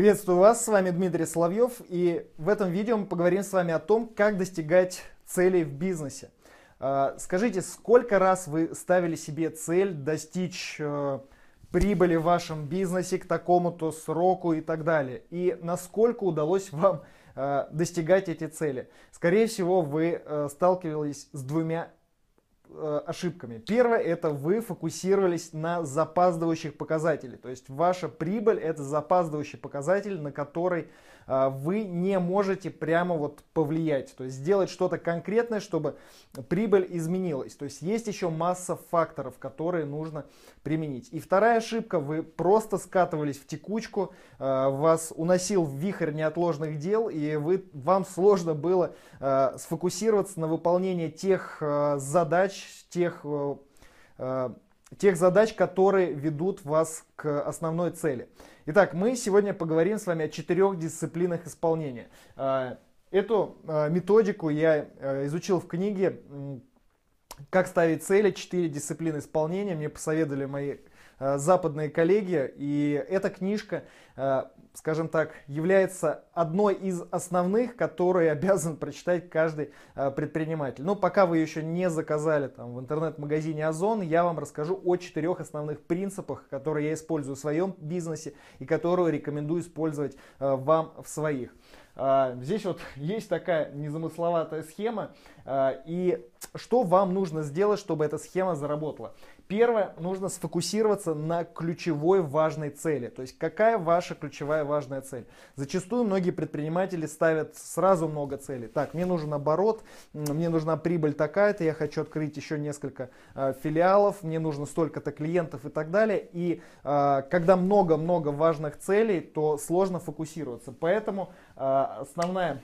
Приветствую вас, с вами Дмитрий Соловьев, и в этом видео мы поговорим с вами о том, как достигать целей в бизнесе. А, скажите, сколько раз вы ставили себе цель достичь э, прибыли в вашем бизнесе к такому-то сроку и так далее, и насколько удалось вам э, достигать эти цели? Скорее всего, вы э, сталкивались с двумя ошибками. Первое, это вы фокусировались на запаздывающих показателях. То есть ваша прибыль это запаздывающий показатель, на который а, вы не можете прямо вот повлиять, то есть сделать что-то конкретное, чтобы прибыль изменилась. То есть есть еще масса факторов, которые нужно применить. И вторая ошибка, вы просто скатывались в текучку, а, вас уносил вихрь неотложных дел, и вы, вам сложно было сфокусироваться на выполнении тех задач, тех тех задач, которые ведут вас к основной цели. Итак, мы сегодня поговорим с вами о четырех дисциплинах исполнения. А, эту методику я изучил в книге «Как ставить цели. Четыре дисциплины исполнения». Мне посоветовали мои западные коллеги. И эта книжка скажем так, является одной из основных, которые обязан прочитать каждый э, предприниматель. Но пока вы еще не заказали там, в интернет-магазине Озон, я вам расскажу о четырех основных принципах, которые я использую в своем бизнесе и которые рекомендую использовать э, вам в своих. Э, здесь вот есть такая незамысловатая схема. И что вам нужно сделать, чтобы эта схема заработала? Первое, нужно сфокусироваться на ключевой важной цели. То есть, какая ваша ключевая важная цель? Зачастую многие предприниматели ставят сразу много целей. Так, мне нужен оборот, мне нужна прибыль такая-то, я хочу открыть еще несколько э, филиалов, мне нужно столько-то клиентов и так далее. И э, когда много-много важных целей, то сложно фокусироваться. Поэтому э, основная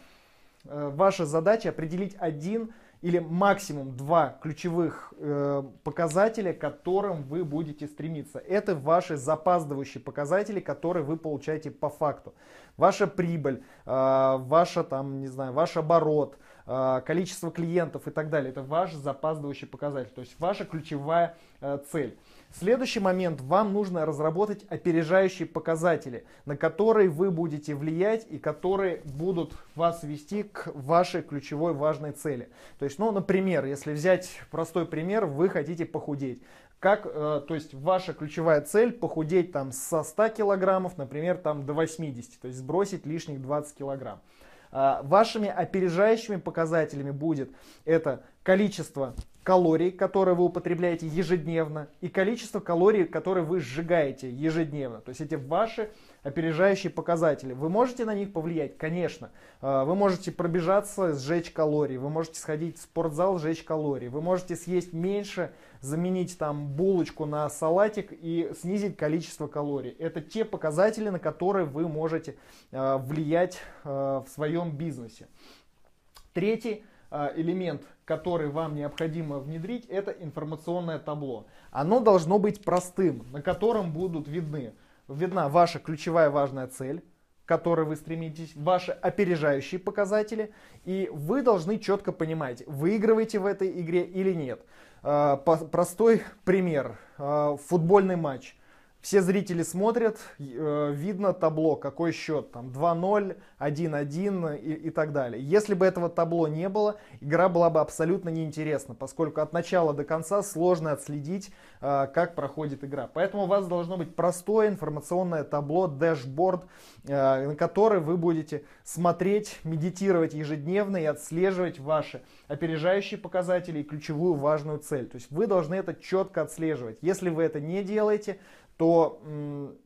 э, ваша задача определить один или максимум два ключевых э, показателя, к которым вы будете стремиться. Это ваши запаздывающие показатели, которые вы получаете по факту. Ваша прибыль, э, ваша там, не знаю, ваш оборот, количество клиентов и так далее. Это ваш запаздывающий показатель, то есть ваша ключевая э, цель. Следующий момент, вам нужно разработать опережающие показатели, на которые вы будете влиять и которые будут вас вести к вашей ключевой важной цели. То есть, ну, например, если взять простой пример, вы хотите похудеть. Как, э, то есть ваша ключевая цель похудеть там со 100 килограммов, например, там до 80, то есть сбросить лишних 20 килограмм. А, вашими опережающими показателями будет это количество калорий, которые вы употребляете ежедневно, и количество калорий, которые вы сжигаете ежедневно. То есть эти ваши опережающие показатели. Вы можете на них повлиять? Конечно. А, вы можете пробежаться, сжечь калории. Вы можете сходить в спортзал, сжечь калории. Вы можете съесть меньше, заменить там булочку на салатик и снизить количество калорий. Это те показатели, на которые вы можете а, влиять а, в своем бизнесе. Третий элемент который вам необходимо внедрить, это информационное табло. Оно должно быть простым, на котором будут видны, видна ваша ключевая важная цель, к которой вы стремитесь, ваши опережающие показатели, и вы должны четко понимать, выигрываете в этой игре или нет. А, простой пример. А, футбольный матч. Все зрители смотрят, э, видно табло, какой счет, там 2-0, 1-1 и, и так далее. Если бы этого табло не было, игра была бы абсолютно неинтересна, поскольку от начала до конца сложно отследить, э, как проходит игра. Поэтому у вас должно быть простое информационное табло, дэшборд, э, на который вы будете смотреть, медитировать ежедневно и отслеживать ваши опережающие показатели и ключевую важную цель. То есть вы должны это четко отслеживать. Если вы это не делаете, то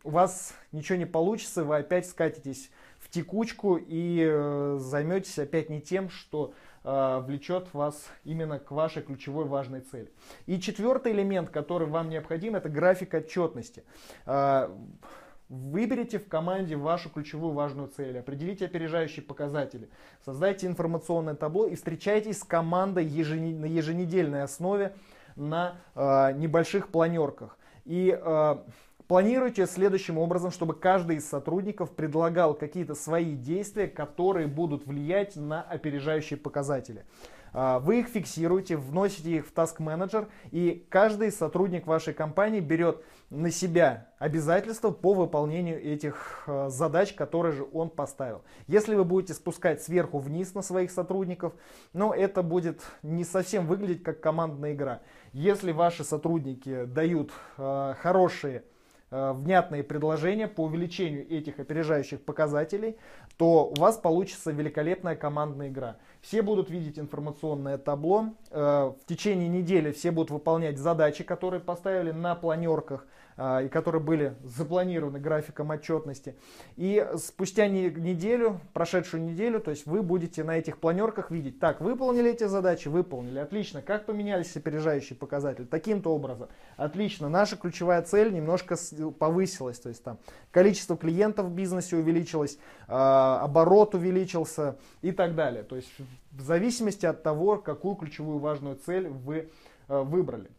у вас ничего не получится, вы опять скатитесь в текучку и э, займетесь опять не тем, что э, влечет вас именно к вашей ключевой важной цели. И четвертый элемент, который вам необходим, это график отчетности. Э, выберите в команде вашу ключевую важную цель, определите опережающие показатели, создайте информационное табло и встречайтесь с командой на еженедельной основе на небольших планерках. И э, планируйте следующим образом, чтобы каждый из сотрудников предлагал какие-то свои действия, которые будут влиять на опережающие показатели. А, вы их фиксируете, вносите их в Task Manager, и каждый сотрудник вашей компании берет на себя обязательства по выполнению этих а, задач, которые же он поставил. Если вы будете спускать сверху вниз на своих сотрудников, ну это будет не совсем выглядеть как командная игра. Если ваши сотрудники дают э, хорошие внятные предложения по увеличению этих опережающих показателей, то у вас получится великолепная командная игра. Все будут видеть информационное табло. Э, в течение недели все будут выполнять задачи, которые поставили на планерках и которые были запланированы графиком отчетности. И спустя неделю, прошедшую неделю, то есть вы будете на этих планерках видеть, так, выполнили эти задачи, выполнили, отлично, как поменялись опережающие показатели, таким-то образом, отлично, наша ключевая цель немножко повысилась, то есть там количество клиентов в бизнесе увеличилось, оборот увеличился и так далее. То есть в зависимости от того, какую ключевую важную цель вы выбрали.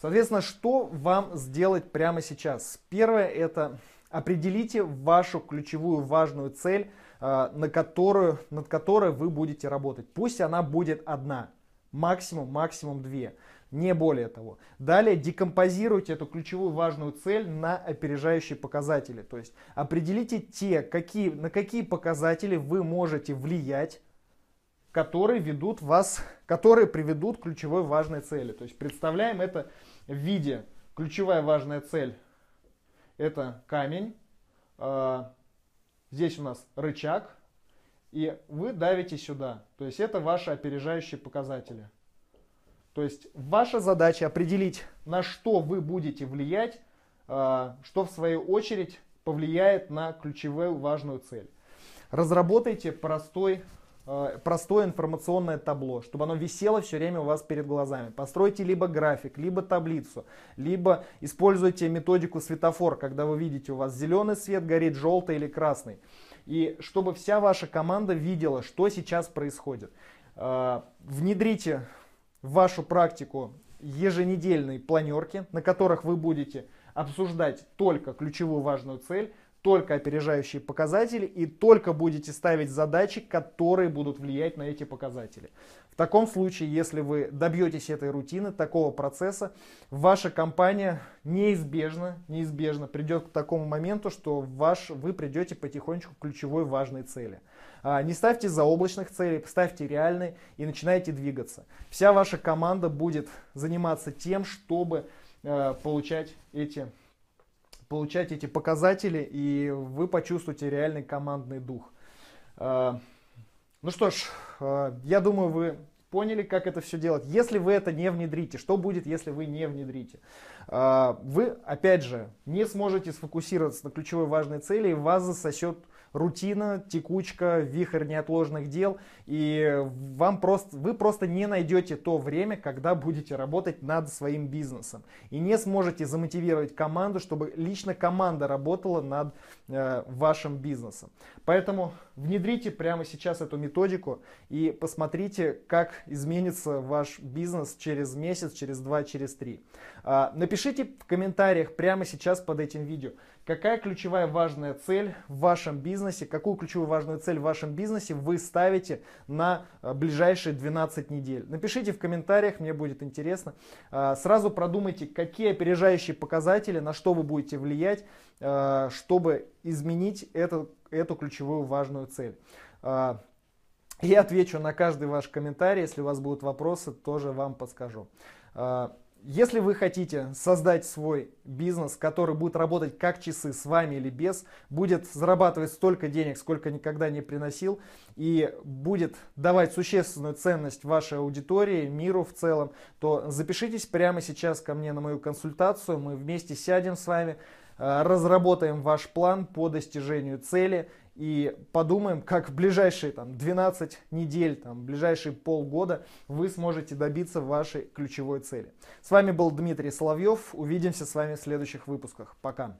Соответственно, что вам сделать прямо сейчас? Первое это определите вашу ключевую важную цель, э, на которую, над которой вы будете работать. Пусть она будет одна, максимум, максимум две, не более того. Далее декомпозируйте эту ключевую важную цель на опережающие показатели. То есть определите те, какие, на какие показатели вы можете влиять, которые ведут вас, которые приведут к ключевой важной цели. То есть представляем это в виде ключевая важная цель это камень. А, здесь у нас рычаг. И вы давите сюда. То есть это ваши опережающие показатели. То есть ваша задача определить, на что вы будете влиять, а, что в свою очередь повлияет на ключевую важную цель. Разработайте простой простое информационное табло, чтобы оно висело все время у вас перед глазами. Постройте либо график, либо таблицу, либо используйте методику светофор, когда вы видите у вас зеленый свет горит, желтый или красный. И чтобы вся ваша команда видела, что сейчас происходит. Э, внедрите в вашу практику еженедельные планерки, на которых вы будете обсуждать только ключевую важную цель, только опережающие показатели и только будете ставить задачи, которые будут влиять на эти показатели. В таком случае, если вы добьетесь этой рутины, такого процесса, ваша компания неизбежно, неизбежно придет к такому моменту, что ваш, вы придете потихонечку к ключевой важной цели. А, не ставьте заоблачных целей, ставьте реальные и начинайте двигаться. Вся ваша команда будет заниматься тем, чтобы э, получать эти получать эти показатели, и вы почувствуете реальный командный дух. А, ну что ж, а, я думаю, вы поняли, как это все делать. Если вы это не внедрите, что будет, если вы не внедрите? А, вы, опять же, не сможете сфокусироваться на ключевой важной цели, и вас засосет рутина, текучка, вихрь неотложных дел, и вам просто, вы просто не найдете то время, когда будете работать над своим бизнесом. И не сможете замотивировать команду, чтобы лично команда работала над э, вашим бизнесом. Поэтому внедрите прямо сейчас эту методику и посмотрите, как изменится ваш бизнес через месяц, через два, через три. Э, напишите в комментариях прямо сейчас под этим видео, Какая ключевая важная цель в вашем бизнесе, какую ключевую важную цель в вашем бизнесе вы ставите на э, ближайшие 12 недель? Напишите в комментариях, мне будет интересно. А, сразу продумайте, какие опережающие показатели, на что вы будете влиять, э, чтобы изменить эту, эту ключевую важную цель. Я отвечу на каждый ваш комментарий, если у вас будут вопросы, тоже вам подскажу. Если вы хотите создать свой бизнес, который будет работать как часы с вами или без, будет зарабатывать столько денег, сколько никогда не приносил, и будет давать существенную ценность вашей аудитории, миру в целом, то запишитесь прямо сейчас ко мне на мою консультацию, мы вместе сядем с вами, э, разработаем ваш план по достижению цели и подумаем, как в ближайшие там, 12 недель, там, в ближайшие полгода вы сможете добиться вашей ключевой цели. С вами был Дмитрий Соловьев. Увидимся с вами в следующих выпусках. Пока.